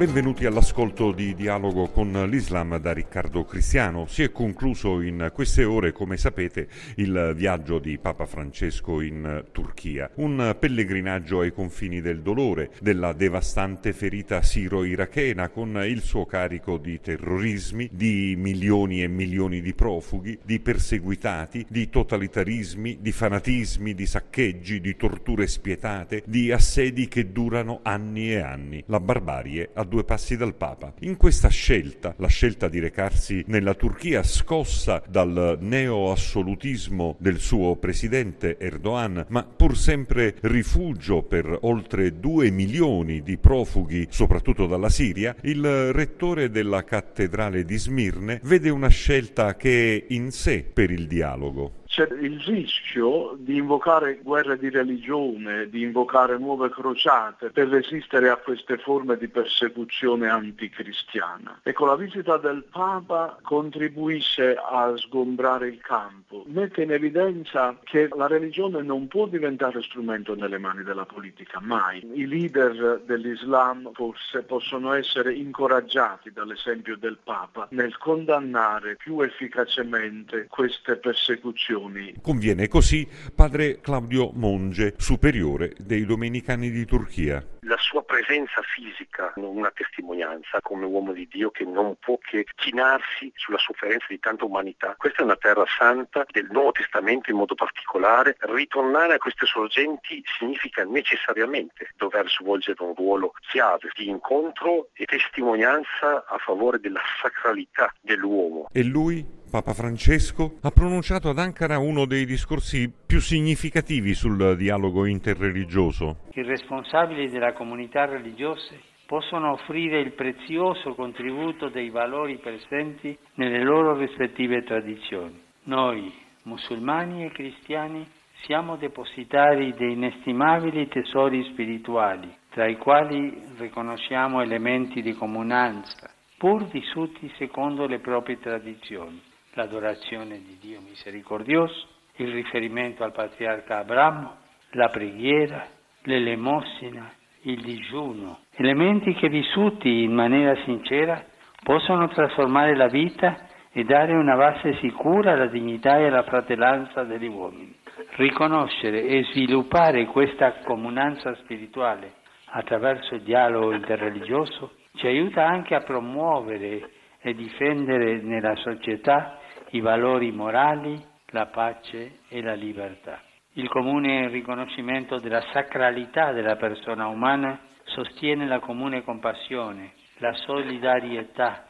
Benvenuti all'ascolto di Dialogo con l'Islam da Riccardo Cristiano. Si è concluso in queste ore, come sapete, il viaggio di Papa Francesco in Turchia. Un pellegrinaggio ai confini del dolore, della devastante ferita siro-irachena con il suo carico di terrorismi, di milioni e milioni di profughi, di perseguitati, di totalitarismi, di fanatismi, di saccheggi, di torture spietate, di assedi che durano anni e anni. La barbarie ha due passi dal Papa. In questa scelta, la scelta di recarsi nella Turchia scossa dal neo-assolutismo del suo presidente Erdogan, ma pur sempre rifugio per oltre due milioni di profughi, soprattutto dalla Siria, il rettore della cattedrale di Smirne vede una scelta che è in sé per il dialogo c'è il rischio di invocare guerre di religione, di invocare nuove crociate per resistere a queste forme di persecuzione anticristiana. Ecco, la visita del Papa contribuisce a sgombrare il campo, mette in evidenza che la religione non può diventare strumento nelle mani della politica, mai. I leader dell'Islam forse possono essere incoraggiati dall'esempio del Papa nel condannare più efficacemente queste persecuzioni religioni. Conviene così padre Claudio Monge, superiore dei Domenicani di Turchia. La sua presenza fisica, una testimonianza come uomo di Dio che non può che chinarsi sulla sofferenza di tanta umanità. Questa è una terra santa del Nuovo Testamento in modo particolare. Ritornare a queste sorgenti significa necessariamente dover svolgere un ruolo chiave di incontro e testimonianza a favore della sacralità dell'uomo. E lui Papa Francesco ha pronunciato ad Ankara uno dei discorsi più significativi sul dialogo interreligioso. I responsabili della comunità religiose possono offrire il prezioso contributo dei valori presenti nelle loro rispettive tradizioni. Noi, musulmani e cristiani, siamo depositari di inestimabili tesori spirituali, tra i quali riconosciamo elementi di comunanza, pur vissuti secondo le proprie tradizioni l'adorazione di Dio misericordioso, il riferimento al patriarca Abramo, la preghiera, l'elemosina, il digiuno, elementi che vissuti in maniera sincera possono trasformare la vita e dare una base sicura alla dignità e alla fratellanza degli uomini. Riconoscere e sviluppare questa comunanza spirituale attraverso il dialogo interreligioso ci aiuta anche a promuovere e difendere nella società i valori morali, la pace e la libertà. Il comune riconoscimento della sacralità della persona umana sostiene la comune compassione, la solidarietà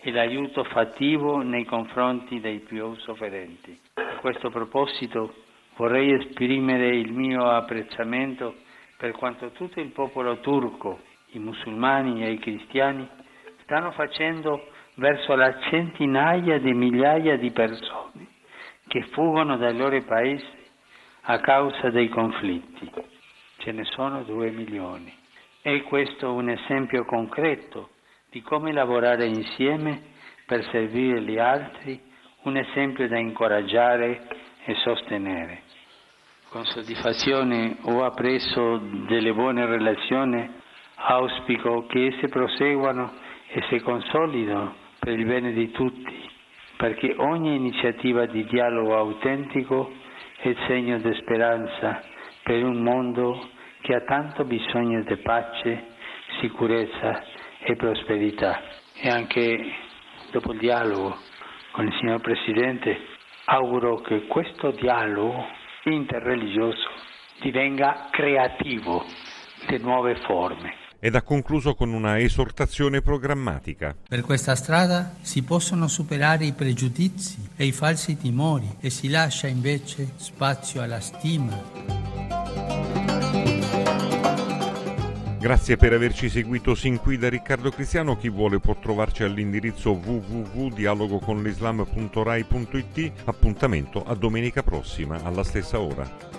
e l'aiuto fattivo nei confronti dei più sofferenti. A questo proposito vorrei esprimere il mio apprezzamento per quanto tutto il popolo turco, i musulmani e i cristiani stanno facendo verso la centinaia di migliaia di persone che fuggono dai loro paesi a causa dei conflitti. Ce ne sono due milioni. È questo un esempio concreto di come lavorare insieme per servire gli altri, un esempio da incoraggiare e sostenere. Con soddisfazione ho appreso delle buone relazioni, auspico che esse proseguano e si consolidano per il bene di tutti, perché ogni iniziativa di dialogo autentico è segno di speranza per un mondo che ha tanto bisogno di pace, sicurezza e prosperità. E anche dopo il dialogo con il signor Presidente auguro che questo dialogo interreligioso divenga creativo di nuove forme ed ha concluso con una esortazione programmatica. Per questa strada si possono superare i pregiudizi e i falsi timori e si lascia invece spazio alla stima. Grazie per averci seguito sin qui da Riccardo Cristiano. Chi vuole può trovarci all'indirizzo www.dialogoconlislam.rai.it. Appuntamento a domenica prossima alla stessa ora.